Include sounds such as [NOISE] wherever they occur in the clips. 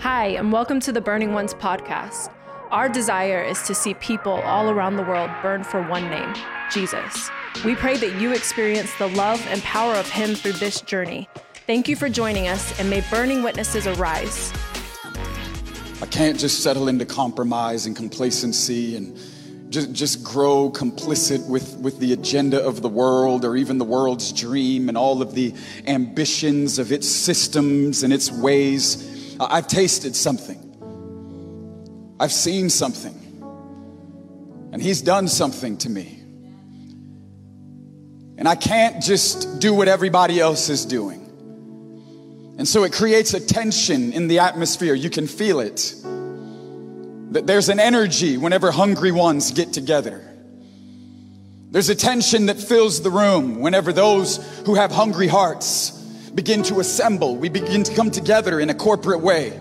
Hi, and welcome to the Burning Ones podcast. Our desire is to see people all around the world burn for one name Jesus. We pray that you experience the love and power of Him through this journey. Thank you for joining us, and may burning witnesses arise. I can't just settle into compromise and complacency and just, just grow complicit with, with the agenda of the world or even the world's dream and all of the ambitions of its systems and its ways. Uh, I've tasted something. I've seen something. And he's done something to me. And I can't just do what everybody else is doing. And so it creates a tension in the atmosphere. You can feel it. That there's an energy whenever hungry ones get together. There's a tension that fills the room whenever those who have hungry hearts begin to assemble. We begin to come together in a corporate way.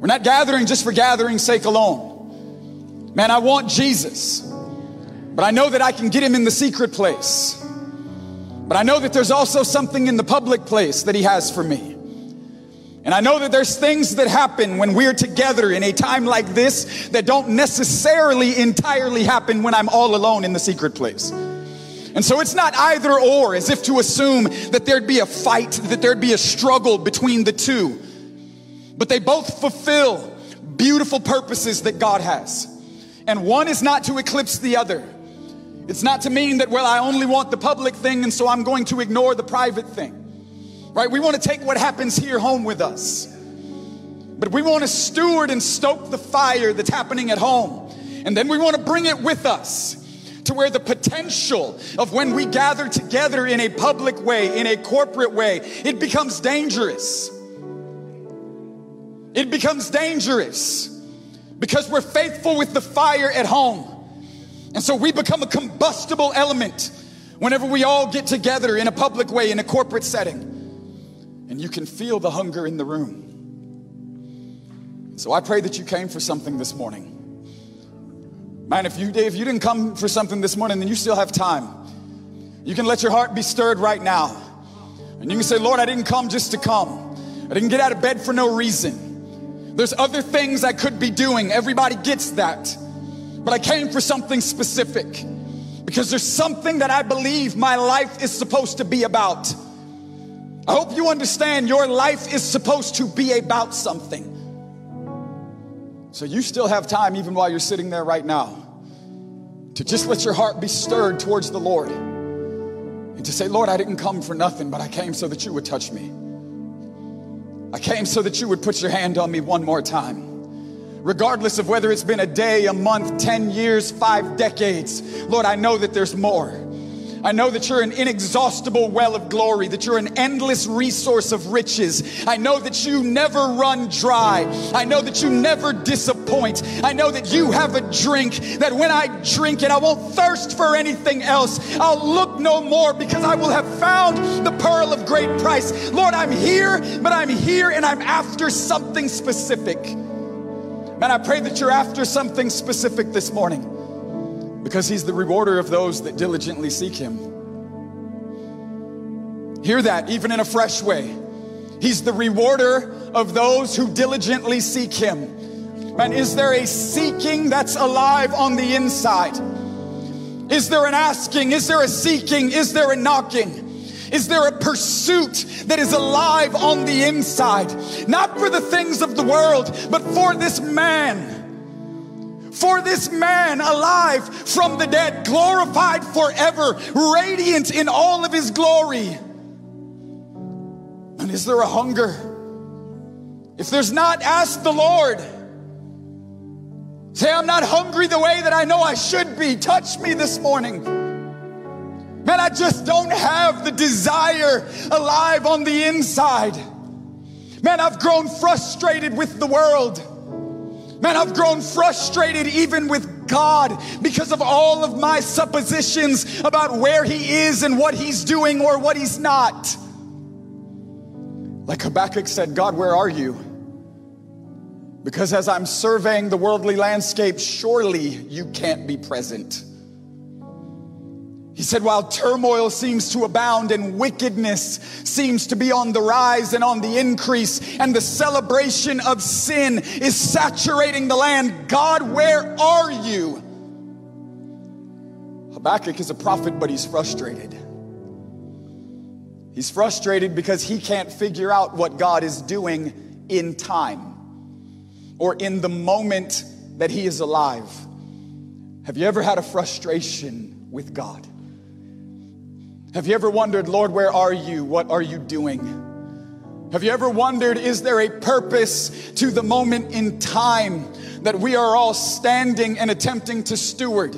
We're not gathering just for gathering's sake alone. Man, I want Jesus, but I know that I can get him in the secret place. But I know that there's also something in the public place that he has for me. And I know that there's things that happen when we're together in a time like this that don't necessarily entirely happen when I'm all alone in the secret place. And so it's not either or, as if to assume that there'd be a fight, that there'd be a struggle between the two. But they both fulfill beautiful purposes that God has. And one is not to eclipse the other. It's not to mean that, well, I only want the public thing, and so I'm going to ignore the private thing right? We want to take what happens here home with us. But we want to steward and stoke the fire that's happening at home. And then we want to bring it with us to where the potential of when we gather together in a public way, in a corporate way, it becomes dangerous. It becomes dangerous because we're faithful with the fire at home. And so we become a combustible element whenever we all get together in a public way, in a corporate setting and you can feel the hunger in the room. So I pray that you came for something this morning. Man, if you, if you didn't come for something this morning, then you still have time. You can let your heart be stirred right now. And you can say, Lord, I didn't come just to come. I didn't get out of bed for no reason. There's other things I could be doing. Everybody gets that. But I came for something specific because there's something that I believe my life is supposed to be about. I hope you understand your life is supposed to be about something. So you still have time, even while you're sitting there right now, to just let your heart be stirred towards the Lord and to say, Lord, I didn't come for nothing, but I came so that you would touch me. I came so that you would put your hand on me one more time. Regardless of whether it's been a day, a month, 10 years, five decades, Lord, I know that there's more. I know that you're an inexhaustible well of glory, that you're an endless resource of riches. I know that you never run dry. I know that you never disappoint. I know that you have a drink that when I drink it, I won't thirst for anything else. I'll look no more because I will have found the pearl of great price. Lord, I'm here, but I'm here and I'm after something specific. Man, I pray that you're after something specific this morning because he's the rewarder of those that diligently seek him. Hear that even in a fresh way. He's the rewarder of those who diligently seek him. Man, is there a seeking that's alive on the inside? Is there an asking? Is there a seeking? Is there a knocking? Is there a pursuit that is alive on the inside? Not for the things of the world, but for this man for this man alive from the dead, glorified forever, radiant in all of his glory. And is there a hunger? If there's not, ask the Lord. Say, I'm not hungry the way that I know I should be. Touch me this morning. Man, I just don't have the desire alive on the inside. Man, I've grown frustrated with the world. Man, I've grown frustrated even with God because of all of my suppositions about where He is and what He's doing or what He's not. Like Habakkuk said, God, where are you? Because as I'm surveying the worldly landscape, surely you can't be present. He said, while turmoil seems to abound and wickedness seems to be on the rise and on the increase, and the celebration of sin is saturating the land, God, where are you? Habakkuk is a prophet, but he's frustrated. He's frustrated because he can't figure out what God is doing in time or in the moment that he is alive. Have you ever had a frustration with God? Have you ever wondered, Lord, where are you? What are you doing? Have you ever wondered, is there a purpose to the moment in time that we are all standing and attempting to steward?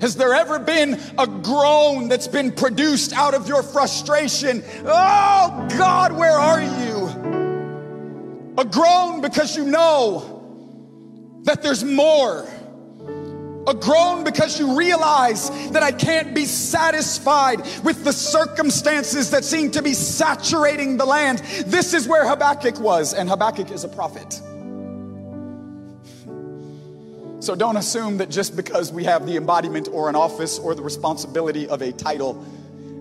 Has there ever been a groan that's been produced out of your frustration? Oh God, where are you? A groan because you know that there's more a groan because you realize that I can't be satisfied with the circumstances that seem to be saturating the land. This is where Habakkuk was, and Habakkuk is a prophet. [LAUGHS] So don't assume that just because we have the embodiment or an office or the responsibility of a title,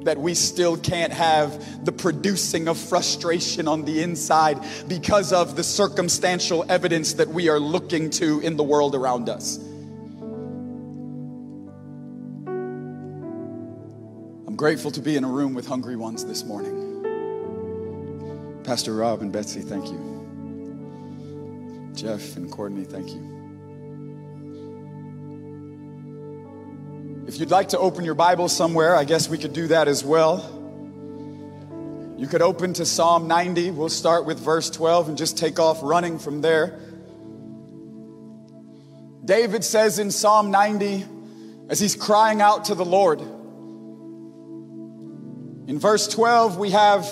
that we still can't have the producing of frustration on the inside because of the circumstantial evidence that we are looking to in the world around us. Grateful to be in a room with hungry ones this morning. Pastor Rob and Betsy, thank you. Jeff and Courtney, thank you. If you'd like to open your Bible somewhere, I guess we could do that as well. You could open to Psalm 90. We'll start with verse 12 and just take off running from there. David says in Psalm 90, as he's crying out to the Lord, in verse 12, we have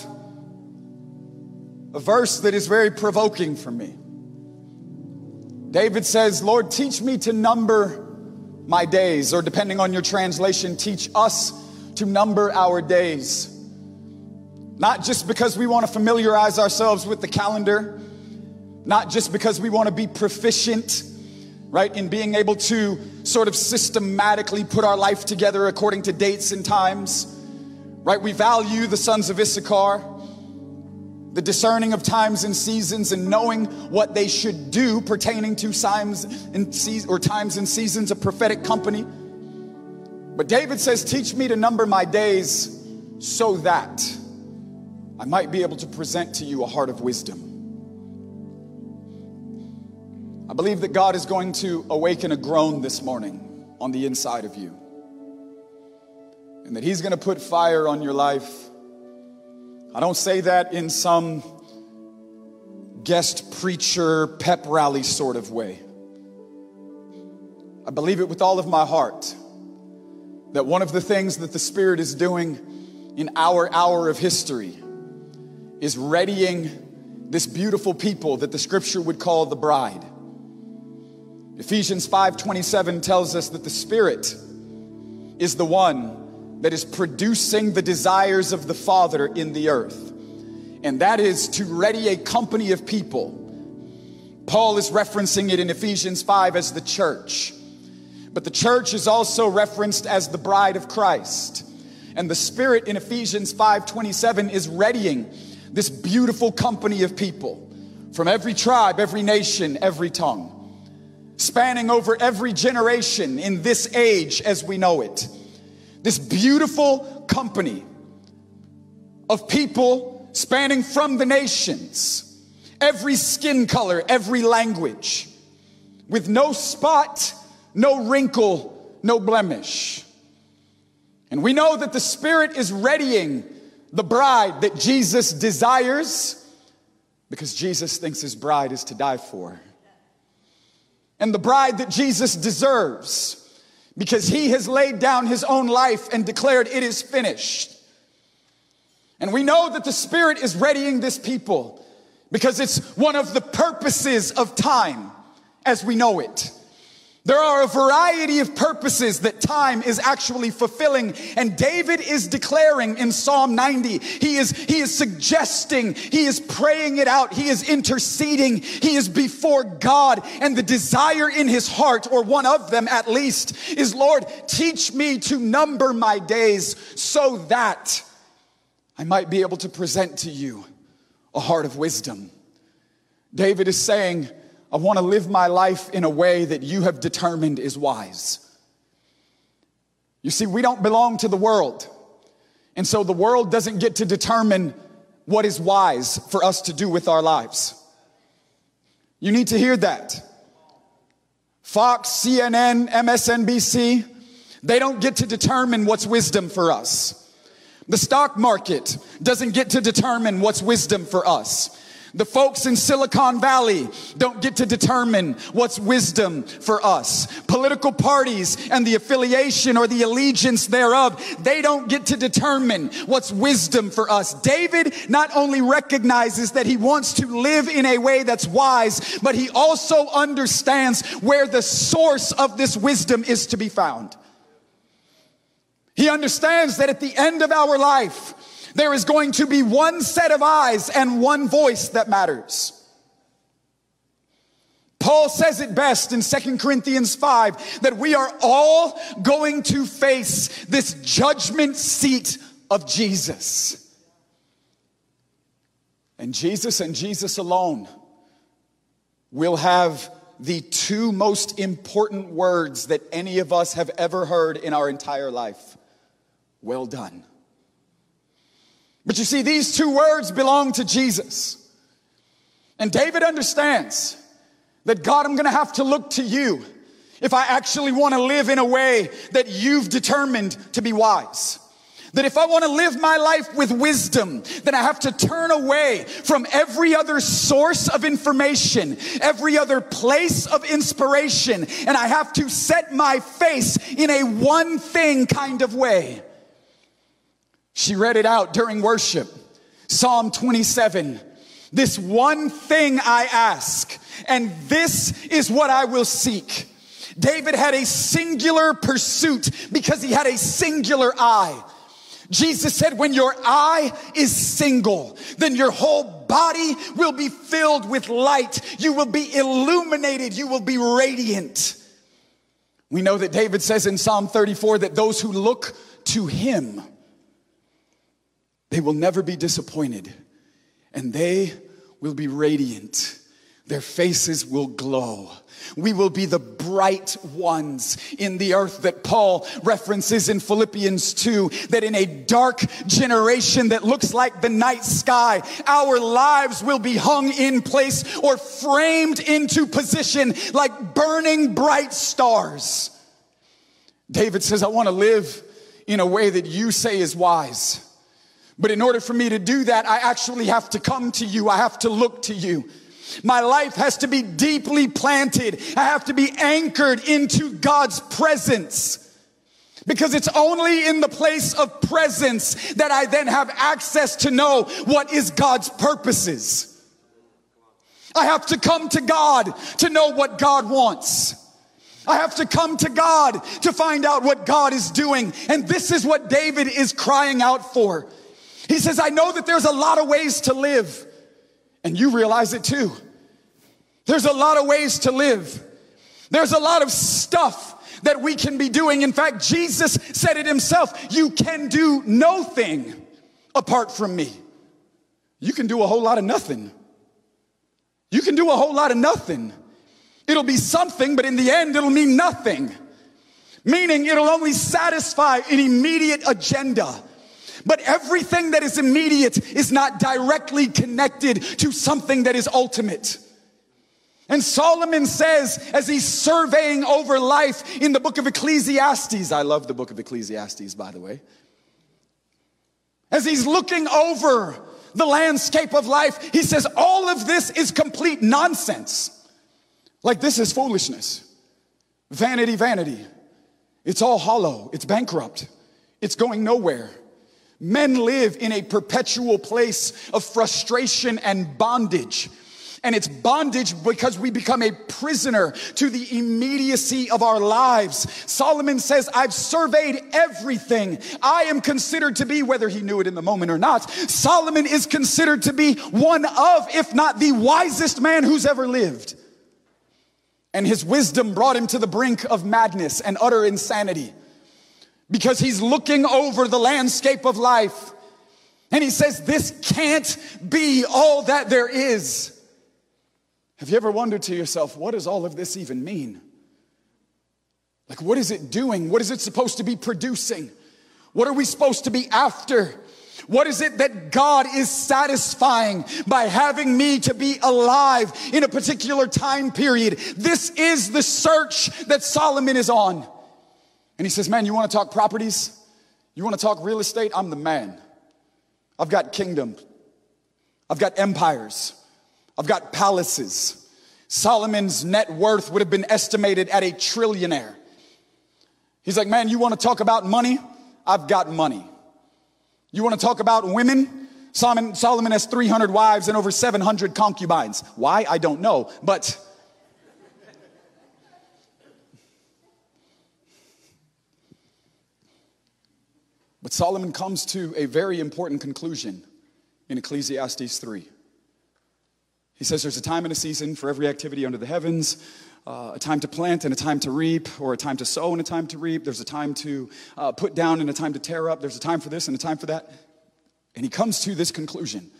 a verse that is very provoking for me. David says, Lord, teach me to number my days, or depending on your translation, teach us to number our days. Not just because we want to familiarize ourselves with the calendar, not just because we want to be proficient, right, in being able to sort of systematically put our life together according to dates and times right? We value the sons of Issachar, the discerning of times and seasons, and knowing what they should do pertaining to times and seasons or times and seasons of prophetic company. But David says, Teach me to number my days so that I might be able to present to you a heart of wisdom. I believe that God is going to awaken a groan this morning on the inside of you and that He's going to put fire on your life. I don't say that in some guest preacher, pep rally sort of way. I believe it with all of my heart that one of the things that the Spirit is doing in our hour of history is readying this beautiful people that the scripture would call the bride. Ephesians 5:27 tells us that the Spirit is the one that is producing the desires of the Father in the earth. And that is to ready a company of people. Paul is referencing it in Ephesians 5 as the church. But the church is also referenced as the bride of Christ. And the Spirit in Ephesians 5:27 is readying this beautiful company of people from every tribe, every nation, every tongue, spanning over every generation in this age as we know it this beautiful company of people spanning from the nations, every skin color, every language, with no spot, no wrinkle, no blemish. And we know that the Spirit is readying the bride that Jesus desires because Jesus thinks his bride is to die for. And the bride that Jesus deserves because he has laid down his own life and declared it is finished. And we know that the Spirit is readying this people because it's one of the purposes of time as we know it. There are a variety of purposes that time is actually fulfilling. And David is declaring in Psalm 90, he is, he is suggesting, he is praying it out, he is interceding, he is before God. And the desire in his heart, or one of them at least, is Lord, teach me to number my days so that I might be able to present to you a heart of wisdom. David is saying, I want to live my life in a way that you have determined is wise. You see, we don't belong to the world. And so the world doesn't get to determine what is wise for us to do with our lives. You need to hear that. Fox, CNN, MSNBC, they don't get to determine what's wisdom for us. The stock market doesn't get to determine what's wisdom for us. The folks in Silicon Valley don't get to determine what's wisdom for us. Political parties and the affiliation or the allegiance thereof, they don't get to determine what's wisdom for us. David not only recognizes that he wants to live in a way that's wise, but he also understands where the source of this wisdom is to be found. He understands that at the end of our life, there is going to be one set of eyes and one voice that matters. Paul says it best in 2 Corinthians 5 that we are all going to face this judgment seat of Jesus. And Jesus and Jesus alone will have the two most important words that any of us have ever heard in our entire life. Well done. But you see, these two words belong to Jesus. And David understands that God, I'm gonna have to look to you if I actually wanna live in a way that you've determined to be wise. That if I wanna live my life with wisdom, then I have to turn away from every other source of information, every other place of inspiration, and I have to set my face in a one thing kind of way. She read it out during worship. Psalm 27. This one thing I ask, and this is what I will seek. David had a singular pursuit because he had a singular eye. Jesus said, when your eye is single, then your whole body will be filled with light. You will be illuminated. You will be radiant. We know that David says in Psalm 34 that those who look to him they will never be disappointed and they will be radiant. Their faces will glow. We will be the bright ones in the earth that Paul references in Philippians 2 that in a dark generation that looks like the night sky, our lives will be hung in place or framed into position like burning bright stars. David says, I want to live in a way that you say is wise. But in order for me to do that, I actually have to come to you. I have to look to you. My life has to be deeply planted. I have to be anchored into God's presence. Because it's only in the place of presence that I then have access to know what is God's purposes. I have to come to God to know what God wants. I have to come to God to find out what God is doing. And this is what David is crying out for. He says, I know that there's a lot of ways to live, and you realize it too. There's a lot of ways to live. There's a lot of stuff that we can be doing. In fact, Jesus said it himself you can do no thing apart from me. You can do a whole lot of nothing. You can do a whole lot of nothing. It'll be something, but in the end, it'll mean nothing. Meaning, it'll only satisfy an immediate agenda. But everything that is immediate is not directly connected to something that is ultimate. And Solomon says, as he's surveying over life in the book of Ecclesiastes, I love the book of Ecclesiastes, by the way. As he's looking over the landscape of life, he says, all of this is complete nonsense. Like, this is foolishness. Vanity, vanity. It's all hollow. It's bankrupt. It's going nowhere. Men live in a perpetual place of frustration and bondage. And it's bondage because we become a prisoner to the immediacy of our lives. Solomon says, I've surveyed everything. I am considered to be, whether he knew it in the moment or not, Solomon is considered to be one of, if not the wisest man who's ever lived. And his wisdom brought him to the brink of madness and utter insanity because he's looking over the landscape of life. And he says, This can't be all that there is. Have you ever wondered to yourself, what does all of this even mean? Like, what is it doing? What is it supposed to be producing? What are we supposed to be after? What is it that God is satisfying by having me to be alive in a particular time period? This is the search that Solomon is on. And he says, Man, you want to talk properties? You want to talk real estate? I'm the man. I've got kingdom. I've got empires. I've got palaces. Solomon's net worth would have been estimated at a trillionaire. He's like, Man, you want to talk about money? I've got money. You want to talk about women? Solomon, Solomon has 300 wives and over 700 concubines. Why? I don't know. But But Solomon comes to a very important conclusion in Ecclesiastes 3. He says there's a time and a season for every activity under the heavens, uh, a time to plant and a time to reap, or a time to sow and a time to reap. There's a time to uh, put down and a time to tear up. There's a time for this and a time for that. And he comes to this conclusion.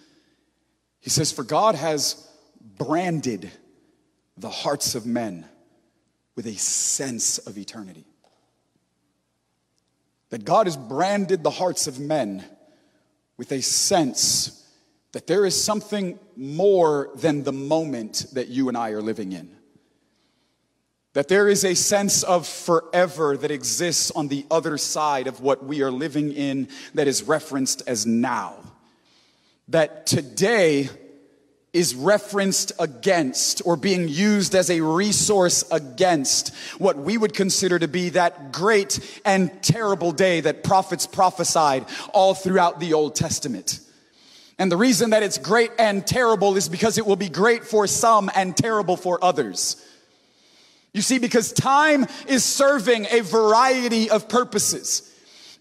He says, For God has branded the hearts of men with a sense of eternity that God has branded the hearts of men with a sense that there is something more than the moment that you and I are living in. That there is a sense of forever that exists on the other side of what we are living in that is referenced as now. That today is referenced against or being used as a resource against what we would consider to be that great and terrible day that prophets prophesied all throughout the Old Testament. And the reason that it's great and terrible is because it will be great for some and terrible for others. You see, because time is serving a variety of purposes.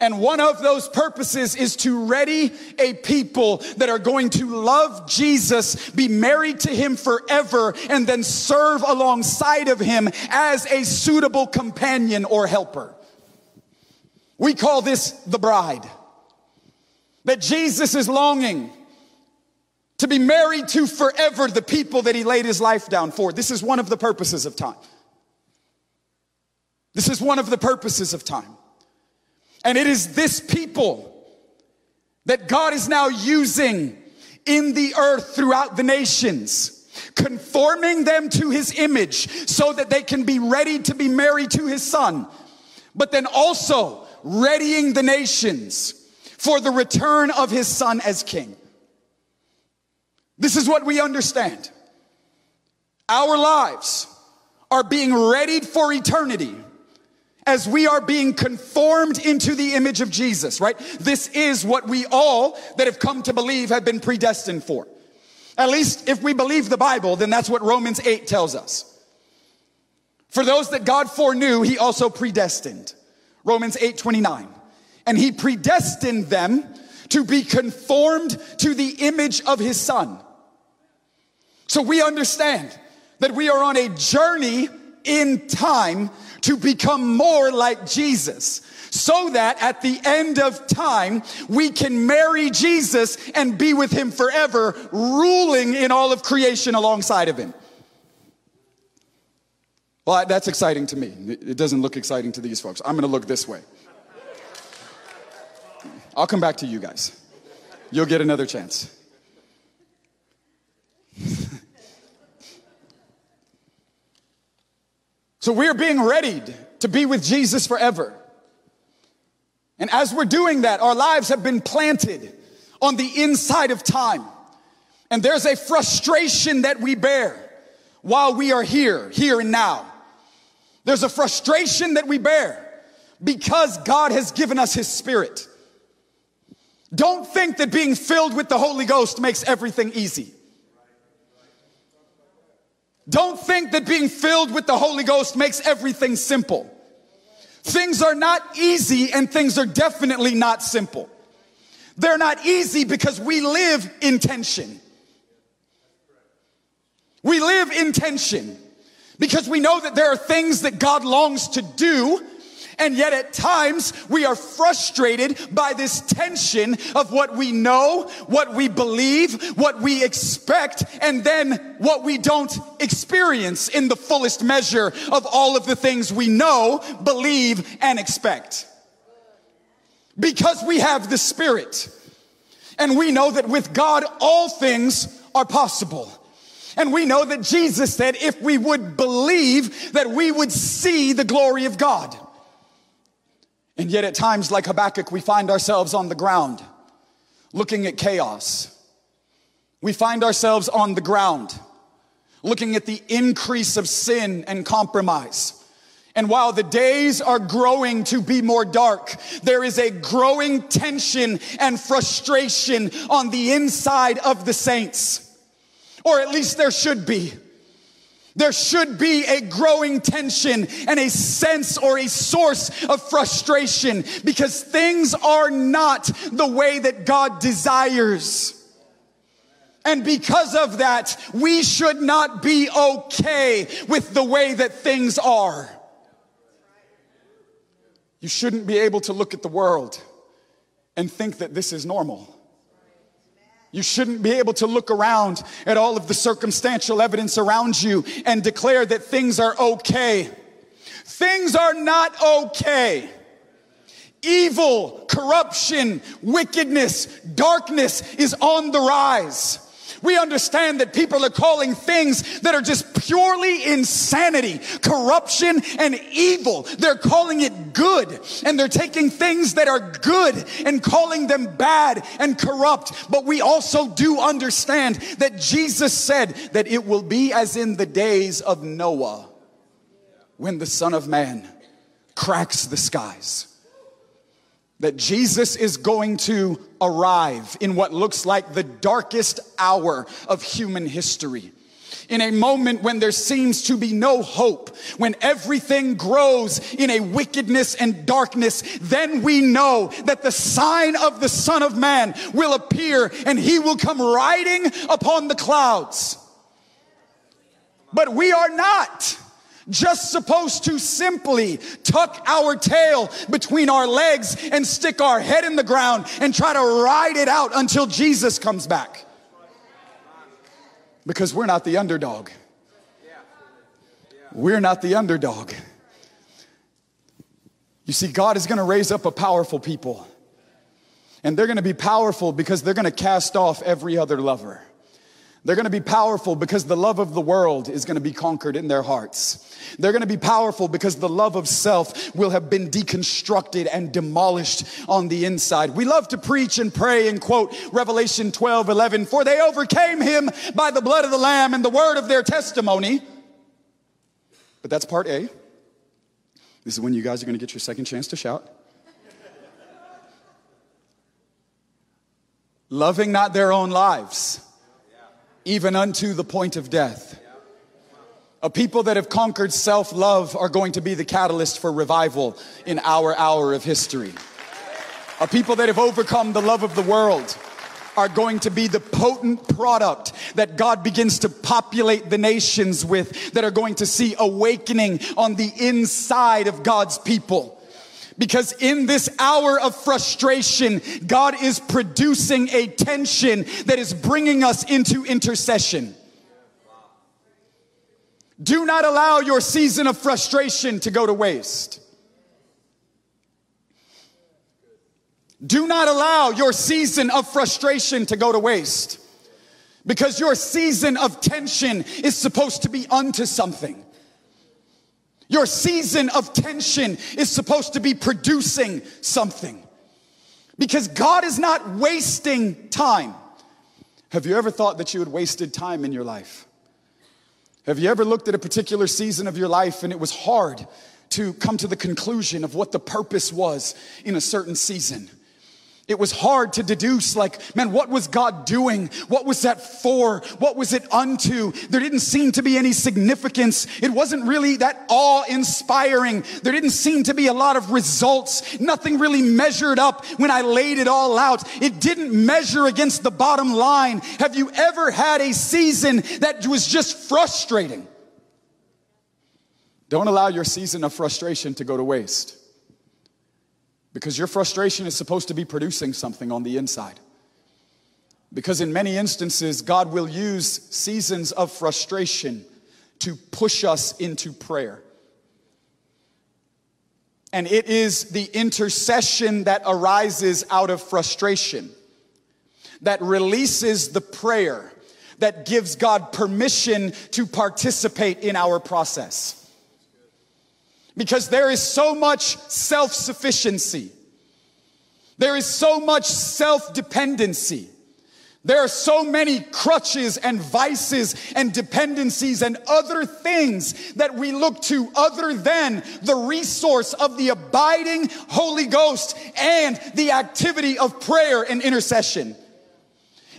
And one of those purposes is to ready a people that are going to love Jesus, be married to him forever, and then serve alongside of him as a suitable companion or helper. We call this the bride. That Jesus is longing to be married to forever the people that he laid his life down for. This is one of the purposes of time. This is one of the purposes of time. And it is this people that God is now using in the earth throughout the nations, conforming them to his image so that they can be ready to be married to his son, but then also readying the nations for the return of his son as king. This is what we understand. Our lives are being readied for eternity as we are being conformed into the image of Jesus, right? This is what we all that have come to believe have been predestined for. At least if we believe the Bible, then that's what Romans 8 tells us. For those that God foreknew, he also predestined. Romans 8 29. And he predestined them to be conformed to the image of his son. So we understand that we are on a journey in time to become more like Jesus so that at the end of time, we can marry Jesus and be with him forever, ruling in all of creation alongside of him. Well, that's exciting to me. It doesn't look exciting to these folks. I'm going to look this way. I'll come back to you guys. You'll get another chance. So we're being readied to be with Jesus forever. And as we're doing that, our lives have been planted on the inside of time. And there's a frustration that we bear while we are here, here and now. There's a frustration that we bear because God has given us His Spirit. Don't think that being filled with the Holy Ghost makes everything easy. Don't think that being filled with the Holy Ghost makes everything simple. Things are not easy and things are definitely not simple. They're not easy because we live in tension. We live in tension because we know that there are things that God longs to do and yet at times we are frustrated by this tension of what we know, what we believe, what we expect, and then what we don't experience in the fullest measure of all of the things we know, believe, and expect. Because we have the Spirit. And we know that with God, all things are possible. And we know that Jesus said if we would believe that we would see the glory of God. And yet, at times, like Habakkuk, we find ourselves on the ground looking at chaos. We find ourselves on the ground looking at the increase of sin and compromise. And while the days are growing to be more dark, there is a growing tension and frustration on the inside of the saints. Or at least there should be. There should be a growing tension and a sense or a source of frustration because things are not the way that God desires. And because of that, we should not be okay with the way that things are. You shouldn't be able to look at the world and think that this is normal. You shouldn't be able to look around at all of the circumstantial evidence around you and declare that things are okay. Things are not okay. Evil, corruption, wickedness, darkness is on the rise. We understand that people are calling things that are just purely insanity, corruption, and evil. They're calling it good. And they're taking things that are good and calling them bad and corrupt. But we also do understand that Jesus said that it will be as in the days of Noah when the Son of Man cracks the skies that Jesus is going to arrive in what looks like the darkest hour of human history. In a moment when there seems to be no hope, when everything grows in a wickedness and darkness, then we know that the sign of the Son of Man will appear and he will come riding upon the clouds. But we are not just supposed to simply tuck our tail between our legs and stick our head in the ground and try to ride it out until Jesus comes back. Because we're not the underdog. We're not the underdog. You see, God is going to raise up a powerful people. And they're going to be powerful because they're going to cast off every other lover. They're going to be powerful because the love of the world is going to be conquered in their hearts. They're going to be powerful because the love of self will have been deconstructed and demolished on the inside. We love to preach and pray and quote Revelation 12, 11, for they overcame him by the blood of the lamb and the word of their testimony. But that's part A. This is when you guys are going to get your second chance to shout. Loving not their own lives even unto the point of death. A people that have conquered self love are going to be the catalyst for revival in our hour of history. A people that have overcome the love of the world are going to be the potent product that God begins to populate the nations with, that are going to see awakening on the inside of God's people. Because in this hour of frustration, God is producing a tension that is bringing us into intercession. Do not allow your season of frustration to go to waste. Do not allow your season of frustration to go to waste. Because your season of tension is supposed to be unto something. Your season of tension is supposed to be producing something because God is not wasting time. Have you ever thought that you had wasted time in your life? Have you ever looked at a particular season of your life and it was hard to come to the conclusion of what the purpose was in a certain season? It was hard to deduce, like, man, what was God doing? What was that for? What was it unto? There didn't seem to be any significance. It wasn't really that awe inspiring. There didn't seem to be a lot of results. Nothing really measured up when I laid it all out. It didn't measure against the bottom line. Have you ever had a season that was just frustrating? Don't allow your season of frustration to go to waste. Because your frustration is supposed to be producing something on the inside. Because in many instances, God will use seasons of frustration to push us into prayer. And it is the intercession that arises out of frustration that releases the prayer that gives God permission to participate in our process. Because there is so much self sufficiency. There is so much self dependency. There are so many crutches and vices and dependencies and other things that we look to other than the resource of the abiding Holy Ghost and the activity of prayer and intercession.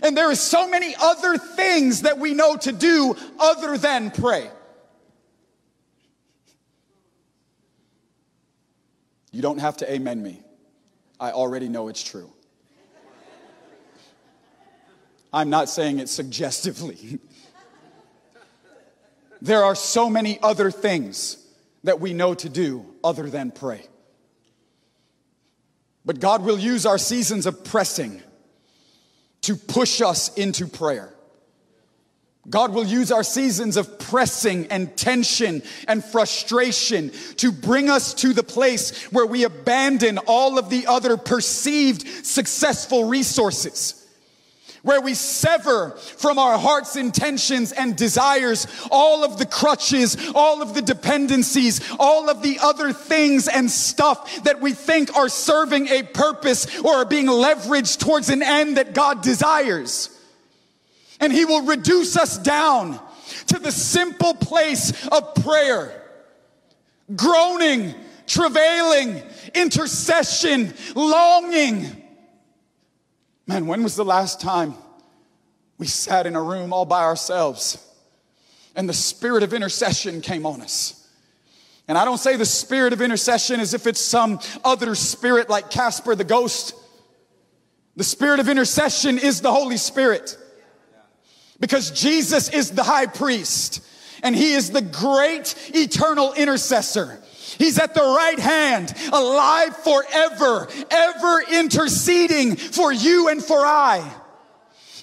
And there are so many other things that we know to do other than pray. You don't have to amen me. I already know it's true. I'm not saying it suggestively. [LAUGHS] there are so many other things that we know to do other than pray. But God will use our seasons of pressing to push us into prayer. God will use our seasons of pressing and tension and frustration to bring us to the place where we abandon all of the other perceived successful resources. Where we sever from our heart's intentions and desires all of the crutches, all of the dependencies, all of the other things and stuff that we think are serving a purpose or are being leveraged towards an end that God desires. And he will reduce us down to the simple place of prayer. Groaning, travailing, intercession, longing. Man, when was the last time we sat in a room all by ourselves and the spirit of intercession came on us? And I don't say the spirit of intercession as if it's some other spirit like Casper the ghost. The spirit of intercession is the Holy Spirit. Because Jesus is the high priest and he is the great eternal intercessor. He's at the right hand, alive forever, ever interceding for you and for I.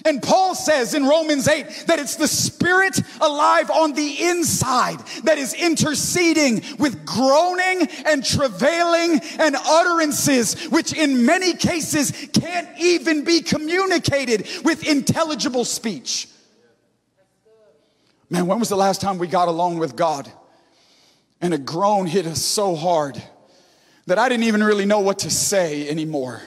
And Paul says in Romans 8 that it's the spirit alive on the inside that is interceding with groaning and travailing and utterances, which in many cases can't even be communicated with intelligible speech. Man, when was the last time we got alone with God? And a groan hit us so hard that I didn't even really know what to say anymore.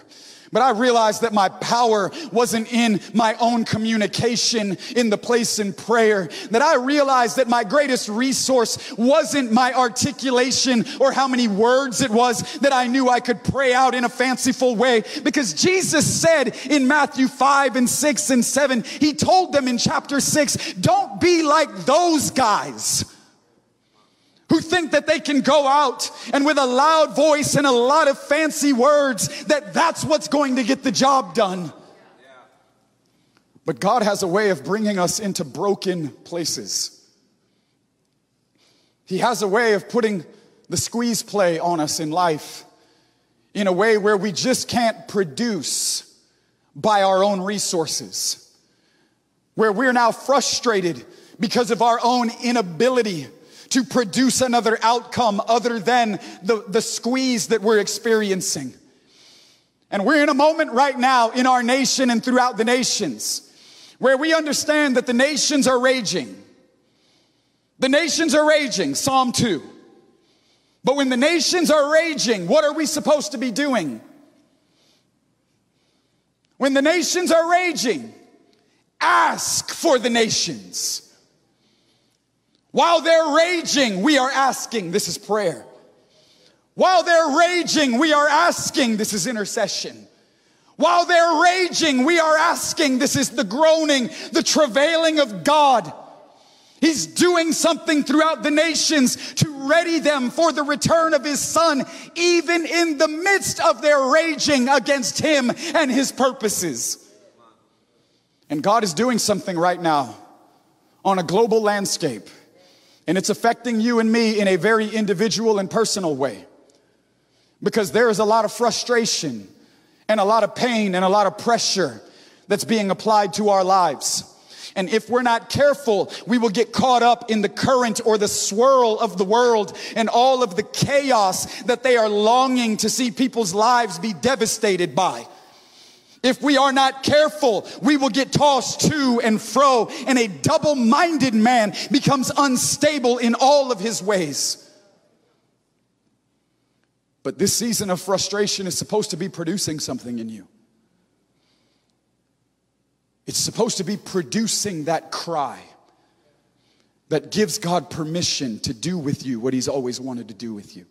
But I realized that my power wasn't in my own communication in the place in prayer. That I realized that my greatest resource wasn't my articulation or how many words it was that I knew I could pray out in a fanciful way. Because Jesus said in Matthew 5 and 6 and 7, He told them in chapter 6, don't be like those guys who think that they can go out and with a loud voice and a lot of fancy words that that's what's going to get the job done. But God has a way of bringing us into broken places. He has a way of putting the squeeze play on us in life in a way where we just can't produce by our own resources. Where we're now frustrated because of our own inability to produce another outcome other than the, the squeeze that we're experiencing. And we're in a moment right now in our nation and throughout the nations where we understand that the nations are raging. The nations are raging, Psalm 2. But when the nations are raging, what are we supposed to be doing? When the nations are raging, ask for the nations. While they're raging, we are asking. This is prayer. While they're raging, we are asking. This is intercession. While they're raging, we are asking. This is the groaning, the travailing of God. He's doing something throughout the nations to ready them for the return of his son, even in the midst of their raging against him and his purposes. And God is doing something right now on a global landscape, and it's affecting you and me in a very individual and personal way. Because there is a lot of frustration and a lot of pain and a lot of pressure that's being applied to our lives. And if we're not careful, we will get caught up in the current or the swirl of the world and all of the chaos that they are longing to see people's lives be devastated by. If we are not careful, we will get tossed to and fro, and a double minded man becomes unstable in all of his ways. But this season of frustration is supposed to be producing something in you. It's supposed to be producing that cry that gives God permission to do with you what He's always wanted to do with you.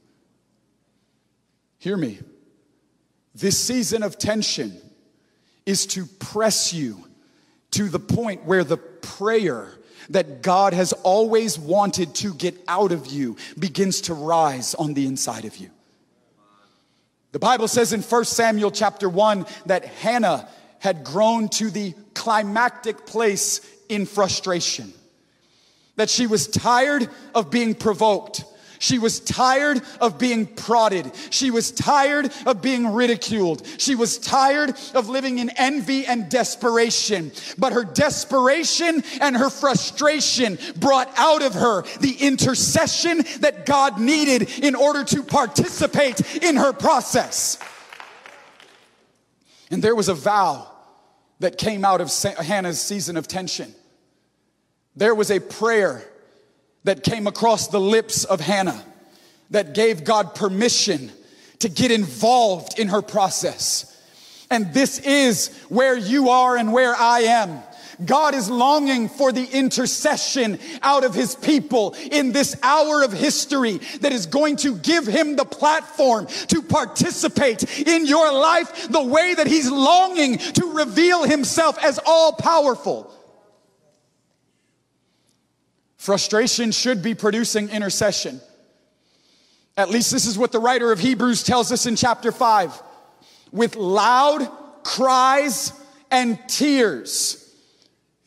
Hear me. This season of tension is to press you to the point where the prayer that God has always wanted to get out of you begins to rise on the inside of you. The Bible says in 1 Samuel chapter 1 that Hannah had grown to the climactic place in frustration. That she was tired of being provoked. She was tired of being prodded. She was tired of being ridiculed. She was tired of living in envy and desperation. But her desperation and her frustration brought out of her the intercession that God needed in order to participate in her process. And there was a vow that came out of Hannah's season of tension. There was a prayer that came across the lips of Hannah that gave God permission to get involved in her process. And this is where you are and where I am. God is longing for the intercession out of his people in this hour of history that is going to give him the platform to participate in your life the way that he's longing to reveal himself as all powerful. Frustration should be producing intercession. At least this is what the writer of Hebrews tells us in chapter 5. With loud cries and tears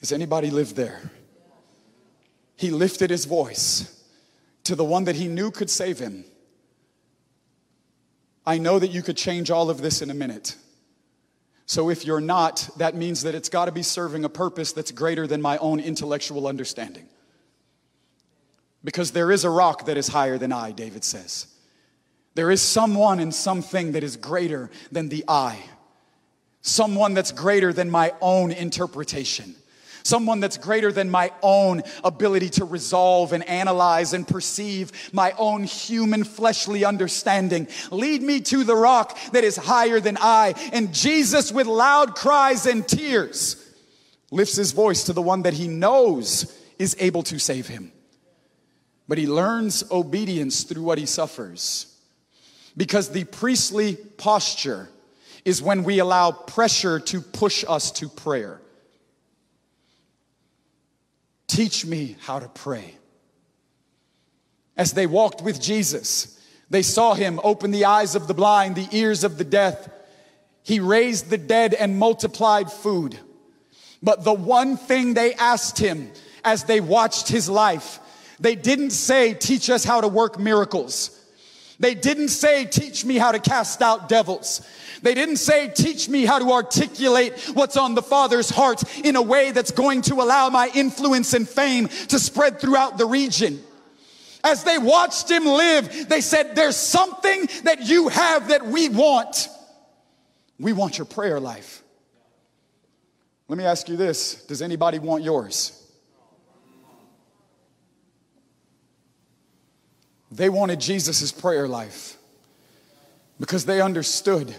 has anybody lived there? He lifted his voice to the one that he knew could save him. I know that you could change all of this in a minute. So if you're not, that means that it's got to be serving a purpose that's greater than my own intellectual understanding. Because there is a rock that is higher than I, David says. There is someone and something that is greater than the I, someone that's greater than my own interpretation someone that's greater than my own ability to resolve and analyze and perceive my own human fleshly understanding. Lead me to the rock that is higher than I. And Jesus, with loud cries and tears, lifts his voice to the one that he knows is able to save him. But he learns obedience through what he suffers. Because the priestly posture is when we allow pressure to push us to prayer. Teach me how to pray. As they walked with Jesus, they saw him open the eyes of the blind, the ears of the deaf. He raised the dead and multiplied food. But the one thing they asked him as they watched his life, they didn't say, Teach us how to work miracles. They didn't say, Teach me how to cast out devils. They didn't say, teach me how to articulate what's on the Father's heart in a way that's going to allow my influence and fame to spread throughout the region. As they watched him live, they said, there's something that you have that we want. We want your prayer life. Let me ask you this Does anybody want yours? They wanted Jesus' prayer life because they understood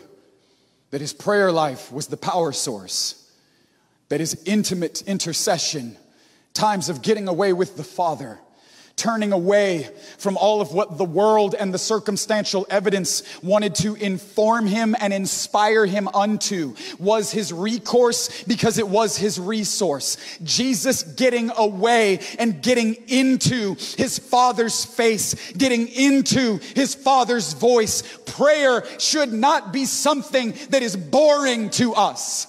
that his prayer life was the power source, that his intimate intercession, times of getting away with the Father, turning away from all of what the world and the circumstantial evidence wanted to inform him and inspire him unto was his recourse because it was his resource. Jesus getting away and getting into his father's face, getting into his father's voice. Prayer should not be something that is boring to us.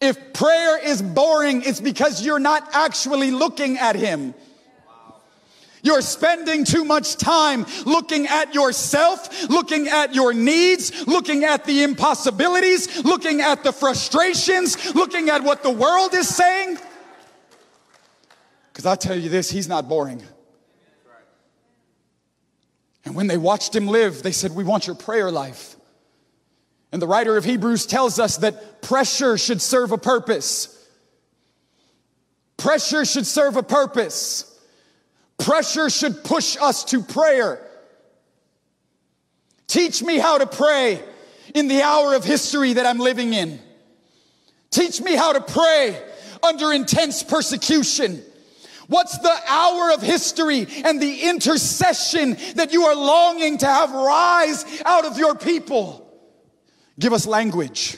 If prayer is boring, it's because you're not actually looking at him. You're spending too much time looking at yourself, looking at your needs, looking at the impossibilities, looking at the frustrations, looking at what the world is saying. Because I tell you this, he's not boring. And when they watched him live, they said, We want your prayer life. And the writer of Hebrews tells us that pressure should serve a purpose. Pressure should serve a purpose. Pressure should push us to prayer. Teach me how to pray in the hour of history that I'm living in. Teach me how to pray under intense persecution. What's the hour of history and the intercession that you are longing to have rise out of your people? Give us language.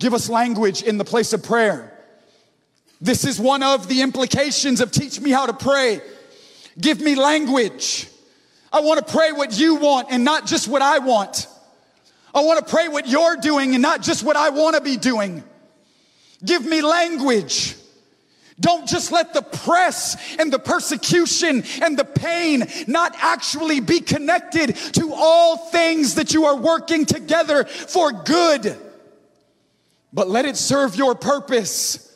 Give us language in the place of prayer. This is one of the implications of teach me how to pray. Give me language. I want to pray what you want and not just what I want. I want to pray what you're doing and not just what I want to be doing. Give me language. Don't just let the press and the persecution and the pain not actually be connected to all things that you are working together for good, but let it serve your purpose.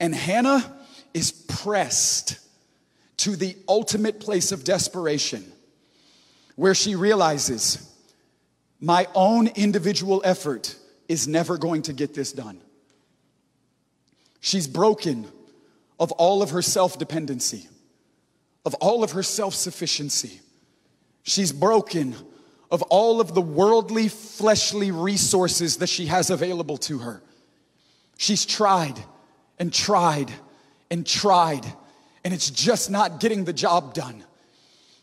And Hannah is pressed to the ultimate place of desperation where she realizes my own individual effort is never going to get this done. She's broken of all of her self dependency, of all of her self sufficiency. She's broken of all of the worldly, fleshly resources that she has available to her. She's tried and tried and tried, and it's just not getting the job done.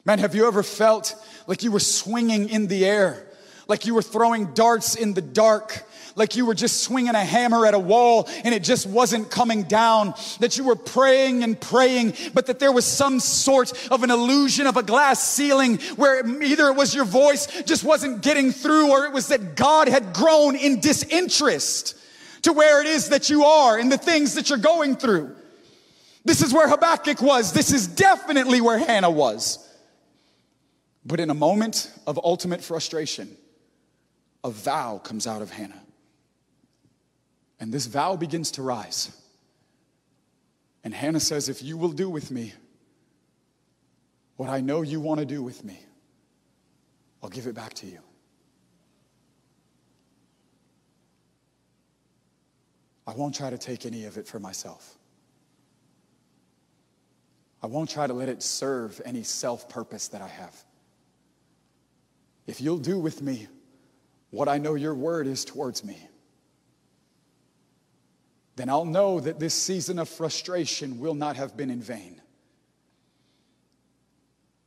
Man, have you ever felt like you were swinging in the air, like you were throwing darts in the dark? like you were just swinging a hammer at a wall and it just wasn't coming down, that you were praying and praying, but that there was some sort of an illusion of a glass ceiling where either it was your voice just wasn't getting through or it was that God had grown in disinterest to where it is that you are and the things that you're going through. This is where Habakkuk was. This is definitely where Hannah was. But in a moment of ultimate frustration, a vow comes out of Hannah. And this vow begins to rise. And Hannah says, If you will do with me what I know you want to do with me, I'll give it back to you. I won't try to take any of it for myself. I won't try to let it serve any self purpose that I have. If you'll do with me what I know your word is towards me, then I'll know that this season of frustration will not have been in vain.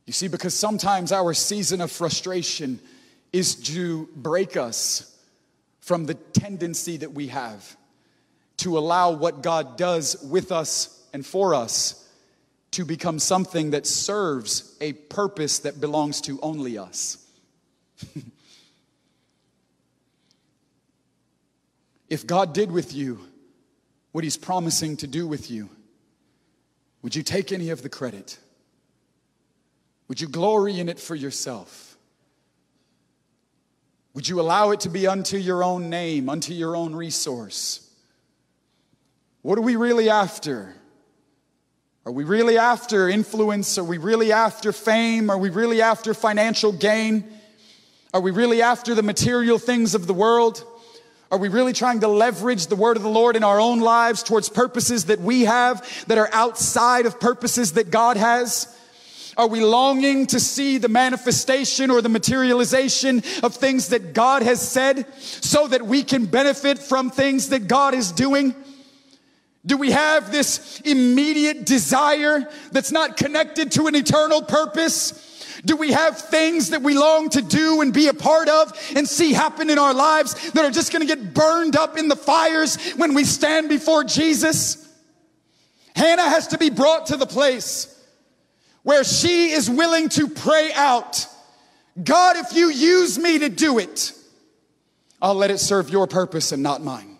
You see, because sometimes our season of frustration is to break us from the tendency that we have to allow what God does with us and for us to become something that serves a purpose that belongs to only us. [LAUGHS] if God did with you what He's promising to do with you, would you take any of the credit? Would you glory in it for yourself? Would you allow it to be unto your own name, unto your own resource? What are we really after? Are we really after influence? Are we really after fame? Are we really after financial gain? Are we really after the material things of the world? Are we really trying to leverage the word of the Lord in our own lives towards purposes that we have that are outside of purposes that God has? Are we longing to see the manifestation or the materialization of things that God has said so that we can benefit from things that God is doing? Do we have this immediate desire that's not connected to an eternal purpose? Do we have things that we long to do and be a part of and see happen in our lives that are just going to get burned up in the fires when we stand before Jesus? Hannah has to be brought to the place where she is willing to pray out God, if you use me to do it, I'll let it serve your purpose and not mine.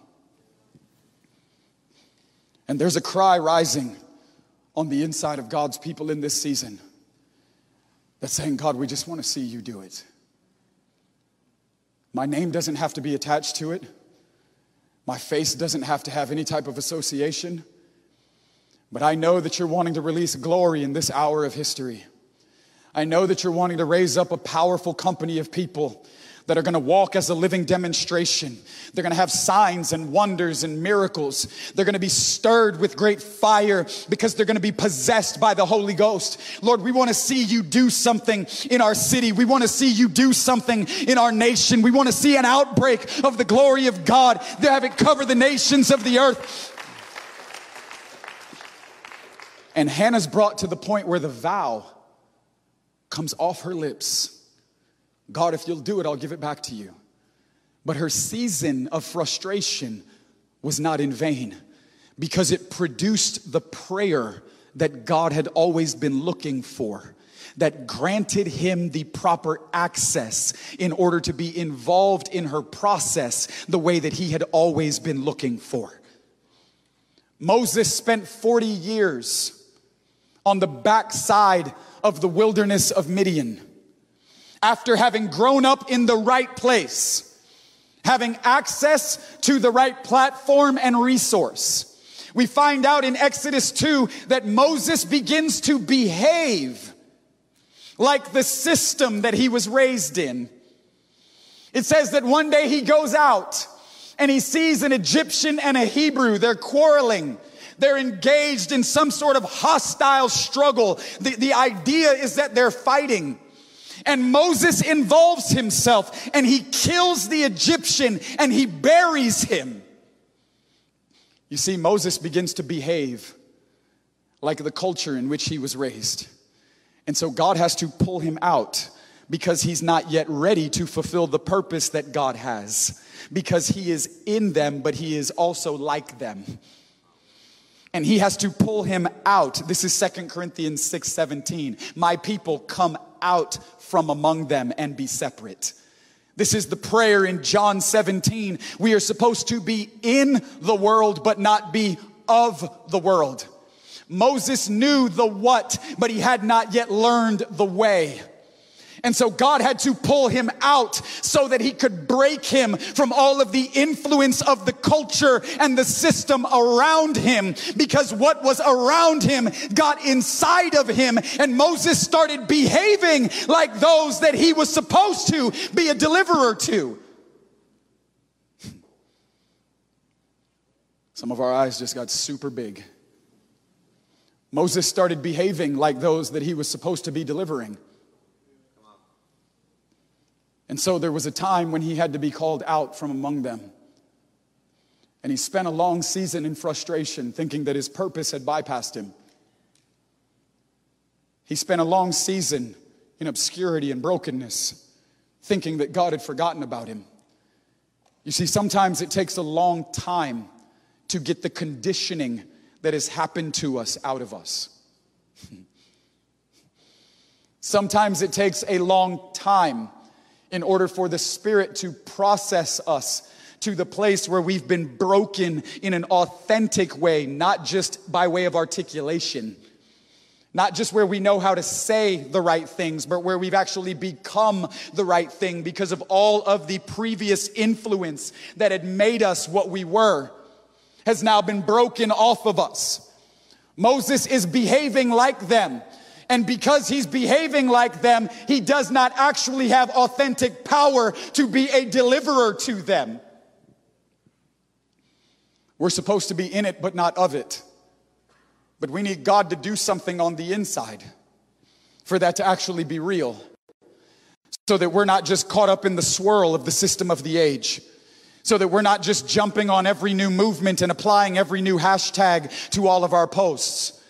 And there's a cry rising on the inside of God's people in this season that's saying, God, we just want to see you do it. My name doesn't have to be attached to it. My face doesn't have to have any type of association. But I know that you're wanting to release glory in this hour of history. I know that you're wanting to raise up a powerful company of people that are going to walk as a living demonstration. They're going to have signs and wonders and miracles. They're going to be stirred with great fire because they're going to be possessed by the Holy Ghost. Lord, we want to see you do something in our city. We want to see you do something in our nation. We want to see an outbreak of the glory of God that have it cover the nations of the earth. And Hannah's brought to the point where the vow comes off her lips God, if you'll do it, I'll give it back to you. But her season of frustration was not in vain because it produced the prayer that God had always been looking for, that granted him the proper access in order to be involved in her process the way that he had always been looking for. Moses spent 40 years on the backside of the wilderness of Midian. After having grown up in the right place, having access to the right platform and resource, we find out in Exodus 2 that Moses begins to behave like the system that he was raised in. It says that one day he goes out and he sees an Egyptian and a Hebrew. They're quarreling. They're engaged in some sort of hostile struggle. The, the idea is that they're fighting. And Moses involves himself and he kills the Egyptian and he buries him. You see, Moses begins to behave like the culture in which he was raised. And so God has to pull him out because he's not yet ready to fulfill the purpose that God has. Because he is in them, but he is also like them and he has to pull him out. This is Second Corinthians 6 17. My people come out from among them and be separate. This is the prayer in John 17. We are supposed to be in the world, but not be of the world. Moses knew the what, but he had not yet learned the way. And so God had to pull him out so that he could break him from all of the influence of the culture and the system around him because what was around him got inside of him and Moses started behaving like those that he was supposed to be a deliverer to. Some of our eyes just got super big. Moses started behaving like those that he was supposed to be delivering. And so there was a time when he had to be called out from among them. And he spent a long season in frustration, thinking that his purpose had bypassed him. He spent a long season in obscurity and brokenness, thinking that God had forgotten about him. You see, sometimes it takes a long time to get the conditioning that has happened to us out of us. [LAUGHS] sometimes it takes a long time in order for the Spirit to process us to the place where we've been broken in an authentic way, not just by way of articulation. Not just where we know how to say the right things, but where we've actually become the right thing because of all of the previous influence that had made us what we were has now been broken off of us. Moses is behaving like them. And because he's behaving like them, he does not actually have authentic power to be a deliverer to them. We're supposed to be in it, but not of it. But we need God to do something on the inside for that to actually be real. So that we're not just caught up in the swirl of the system of the age. so that we're not just jumping on every new movement and applying every new hashtag to all of our posts.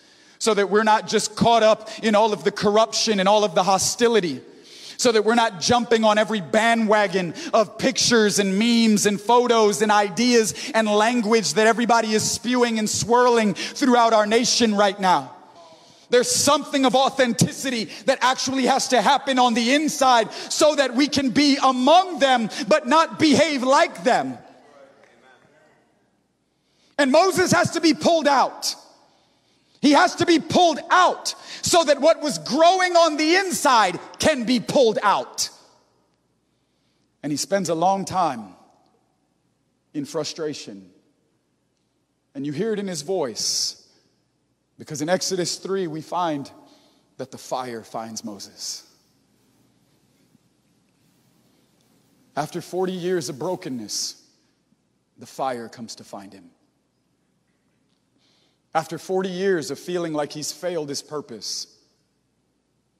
So that we're not just caught up in all of the corruption and all of the hostility. So that we're not jumping on every bandwagon of pictures and memes and photos and ideas and language that everybody is spewing and swirling throughout our nation right now. There's something of authenticity that actually has to happen on the inside so that we can be among them, but not behave like them. And Moses has to be pulled out. He has to be pulled out so that what was growing on the inside can be pulled out. And he spends a long time in frustration. And you hear it in his voice. Because in Exodus 3, we find that the fire finds Moses. After 40 years of brokenness, the fire comes to find him. After 40 years of feeling like he's failed his purpose,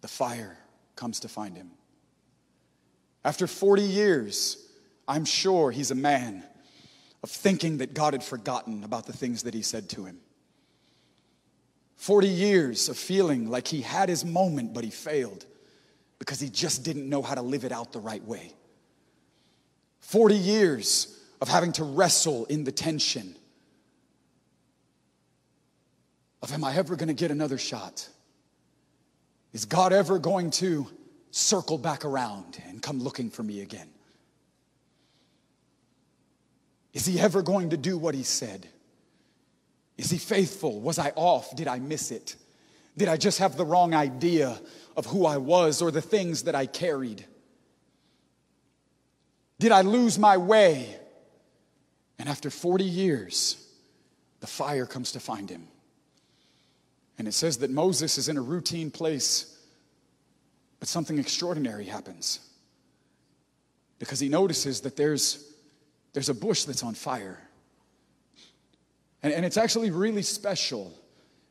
the fire comes to find him. After 40 years, I'm sure he's a man of thinking that God had forgotten about the things that he said to him. 40 years of feeling like he had his moment, but he failed because he just didn't know how to live it out the right way. 40 years of having to wrestle in the tension of am I ever going to get another shot? Is God ever going to circle back around and come looking for me again? Is he ever going to do what he said? Is he faithful? Was I off? Did I miss it? Did I just have the wrong idea of who I was or the things that I carried? Did I lose my way? And after 40 years, the fire comes to find him. And it says that Moses is in a routine place, but something extraordinary happens because he notices that there's, there's a bush that's on fire. And, and it's actually really special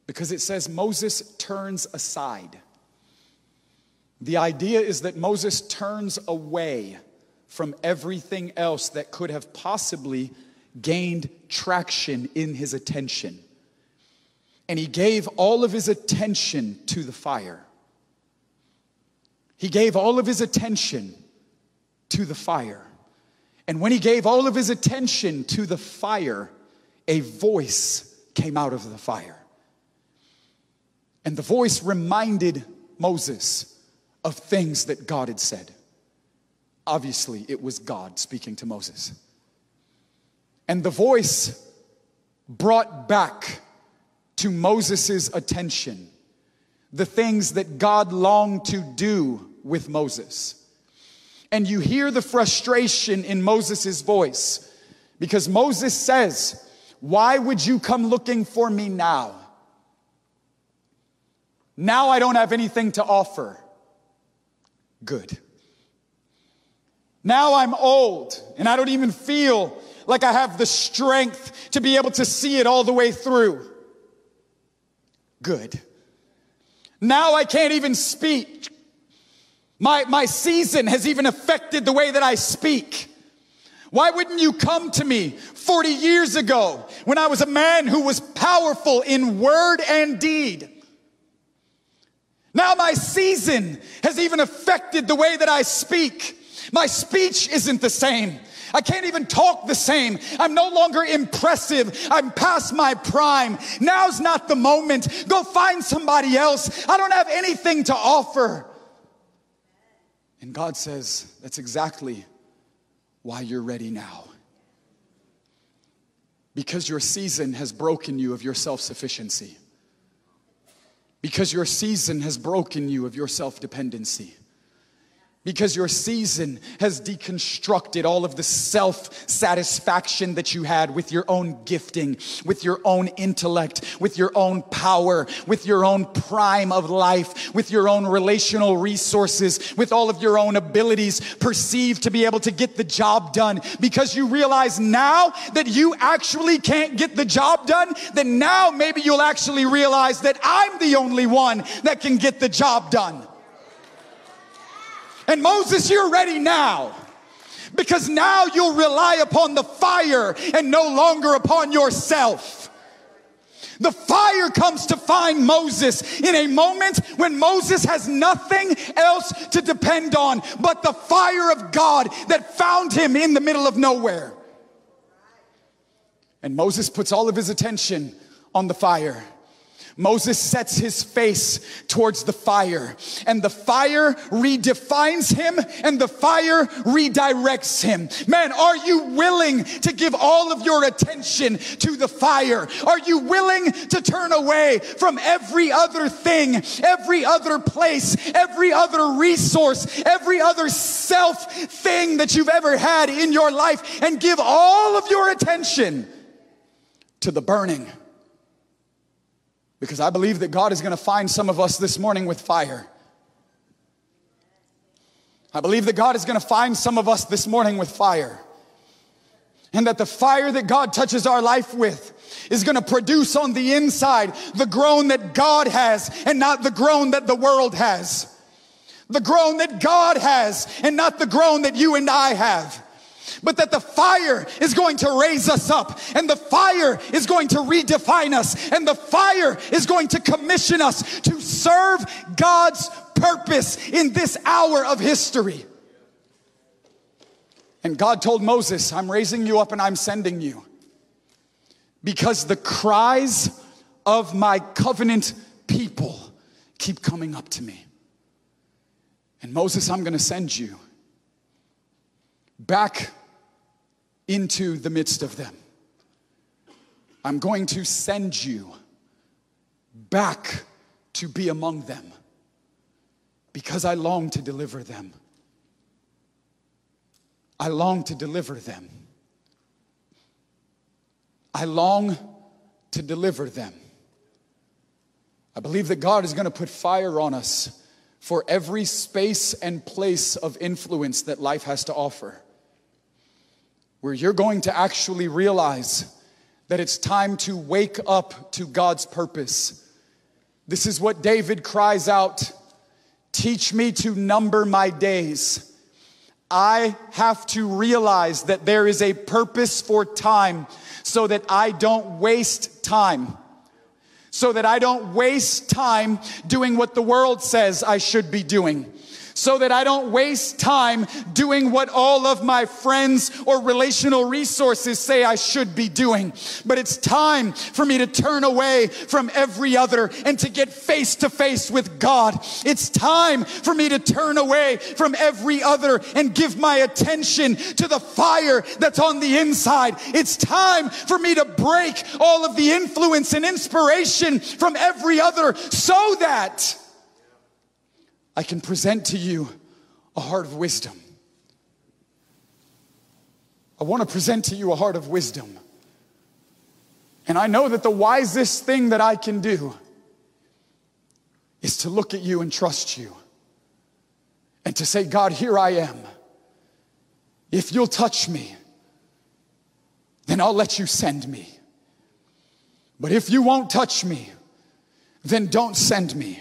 because it says Moses turns aside. The idea is that Moses turns away from everything else that could have possibly gained traction in his attention. And he gave all of his attention to the fire. He gave all of his attention to the fire. And when he gave all of his attention to the fire, a voice came out of the fire. And the voice reminded Moses of things that God had said. Obviously, it was God speaking to Moses. And the voice brought back to Moses' attention the things that God longed to do with Moses. And you hear the frustration in Moses' voice because Moses says, why would you come looking for me now? Now I don't have anything to offer. Good. Now I'm old and I don't even feel like I have the strength to be able to see it all the way through. Good. Now I can't even speak. My, my season has even affected the way that I speak. Why wouldn't you come to me 40 years ago when I was a man who was powerful in word and deed? Now my season has even affected the way that I speak. My speech isn't the same. I can't even talk the same. I'm no longer impressive. I'm past my prime. Now's not the moment. Go find somebody else. I don't have anything to offer. And God says, that's exactly why you're ready now. Because your season has broken you of your self sufficiency. Because your season has broken you of your self dependency because your season has deconstructed all of the self satisfaction that you had with your own gifting, with your own intellect, with your own power, with your own prime of life, with your own relational resources, with all of your own abilities perceived to be able to get the job done. Because you realize now that you actually can't get the job done, then now maybe you'll actually realize that I'm the only one that can get the job done. And Moses, you're ready now. Because now you'll rely upon the fire and no longer upon yourself. The fire comes to find Moses in a moment when Moses has nothing else to depend on but the fire of God that found him in the middle of nowhere. And Moses puts all of his attention on the fire. Moses sets his face towards the fire, and the fire redefines him, and the fire redirects him. Man, are you willing to give all of your attention to the fire? Are you willing to turn away from every other thing, every other place, every other resource, every other self thing that you've ever had in your life, and give all of your attention to the burning? Because I believe that God is going to find some of us this morning with fire. I believe that God is going to find some of us this morning with fire. And that the fire that God touches our life with is going to produce on the inside the groan that God has and not the groan that the world has. The groan that God has and not the groan that you and I have but that the fire is going to raise us up and the fire is going to redefine us and the fire is going to commission us to serve God's purpose in this hour of history. And God told Moses, I'm raising you up and I'm sending you because the cries of my covenant people keep coming up to me. And Moses, I'm going to send you back into the midst of them. I'm going to send you back to be among them because I long to deliver them. I long to deliver them. I long to deliver them. I believe that God is going to put fire on us for every space and place of influence that life has to offer where you're going to actually realize that it's time to wake up to God's purpose. This is what David cries out Teach me to number my days. I have to realize that there is a purpose for time so that I don't waste time. So that I don't waste time doing what the world says I should be doing so that I don't waste time doing what all of my friends or relational resources say I should be doing. But it's time for me to turn away from every other and to get face to face with God. It's time for me to turn away from every other and give my attention to the fire that's on the inside. It's time for me to break all of the influence and inspiration from every other so that I can present to you a heart of wisdom. I want to present to you a heart of wisdom. And I know that the wisest thing that I can do is to look at you and trust you and to say, God, here I am. If you'll touch me, then I'll let you send me. But if you won't touch me, then don't send me.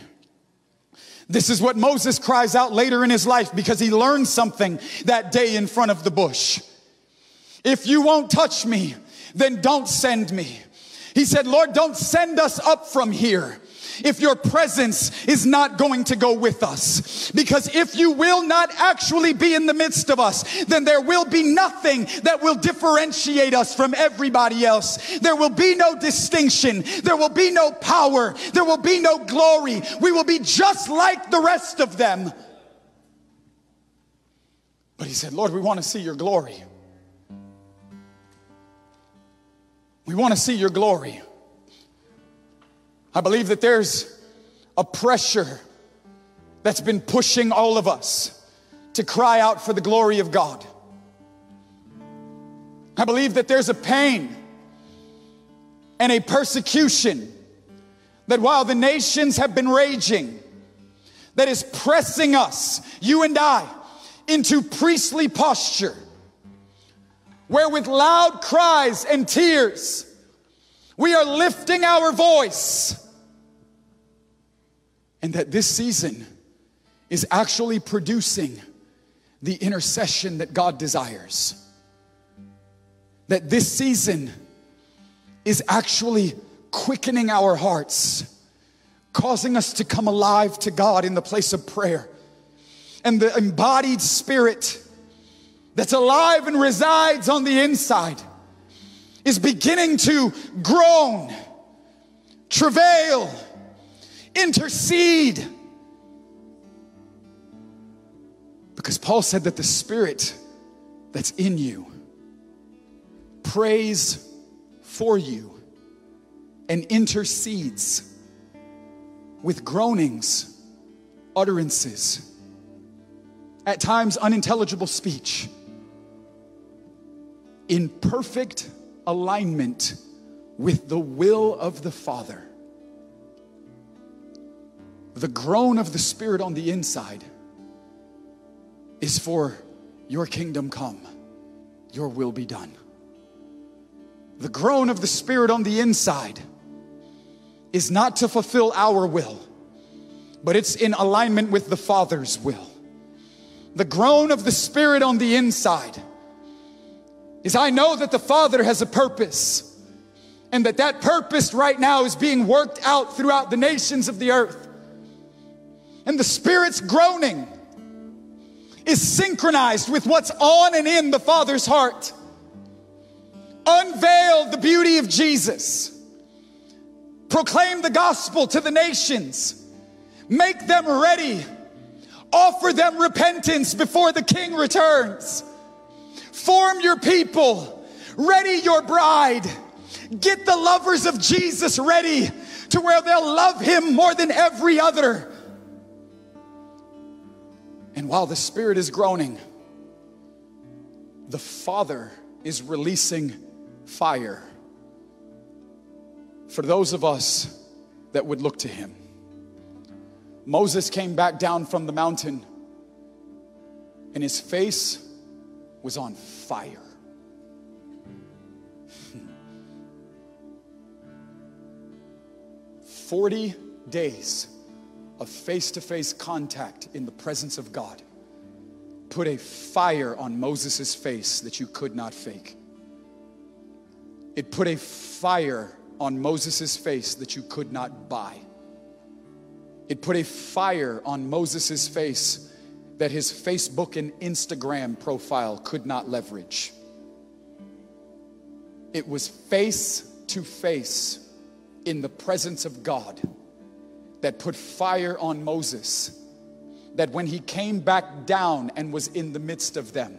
This is what Moses cries out later in his life because he learned something that day in front of the bush. If you won't touch me, then don't send me. He said, Lord, don't send us up from here if your presence is not going to go with us. Because if you will not actually be in the midst of us, then there will be nothing that will differentiate us from everybody else. There will be no distinction. There will be no power. There will be no glory. We will be just like the rest of them. But he said, Lord, we want to see your glory. We want to see your glory. I believe that there's a pressure that's been pushing all of us to cry out for the glory of God. I believe that there's a pain and a persecution that while the nations have been raging, that is pressing us, you and I, into priestly posture, where with loud cries and tears, we are lifting our voice. And that this season is actually producing the intercession that God desires. That this season is actually quickening our hearts, causing us to come alive to God in the place of prayer. And the embodied spirit that's alive and resides on the inside is beginning to groan, travail, intercede. Because Paul said that the spirit that's in you prays for you and intercedes with groanings, utterances, at times unintelligible speech, in perfect alignment with the will of the Father. The groan of the Spirit on the inside is for your kingdom come, your will be done. The groan of the Spirit on the inside is not to fulfill our will, but it's in alignment with the Father's will. The groan of the Spirit on the inside is I know that the Father has a purpose and that that purpose right now is being worked out throughout the nations of the earth. And the Spirit's groaning is synchronized with what's on and in the Father's heart. Unveil the beauty of Jesus proclaim the gospel to the nations, make them ready, offer them repentance before the king returns, form your people, ready your bride, get the lovers of Jesus ready to where they'll love him more than every other. And while the Spirit is groaning, the Father is releasing fire for those of us that would look to him. Moses came back down from the mountain and his face was on fire. Hmm. Forty days of face to face contact in the presence of God put a fire on Moses' face that you could not fake. It put a fire on Moses' face that you could not buy. It put a fire on Moses' face that his Facebook and Instagram profile could not leverage. It was face to face in the presence of God that put fire on Moses. That when he came back down and was in the midst of them,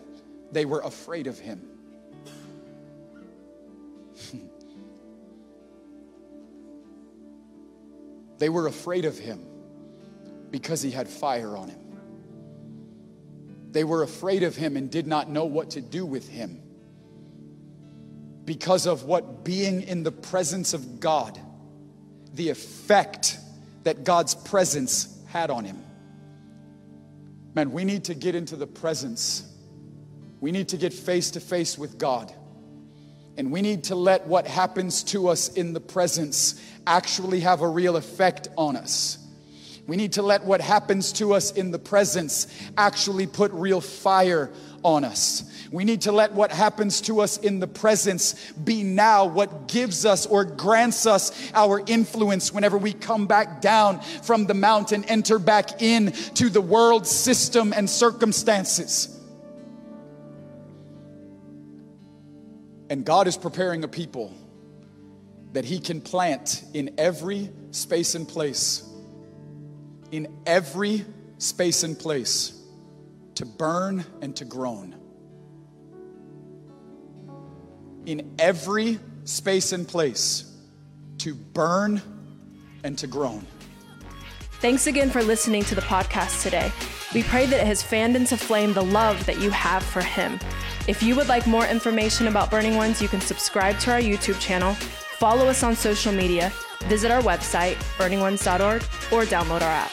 they were afraid of him. [LAUGHS] They were afraid of him because he had fire on him. They were afraid of him and did not know what to do with him because of what being in the presence of God, the effect that God's presence had on him. Man, we need to get into the presence. We need to get face to face with God. And we need to let what happens to us in the presence actually have a real effect on us. We need to let what happens to us in the presence actually put real fire on us. We need to let what happens to us in the presence be now what gives us or grants us our influence whenever we come back down from the mountain, enter back in to the world system and circumstances. And God is preparing a people that He can plant in every space and place, in every space and place, to burn and to groan. In every space and place, to burn and to groan. Thanks again for listening to the podcast today. We pray that it has fanned into flame the love that you have for Him. If you would like more information about Burning Ones, you can subscribe to our YouTube channel, follow us on social media, visit our website, burningones.org, or download our app.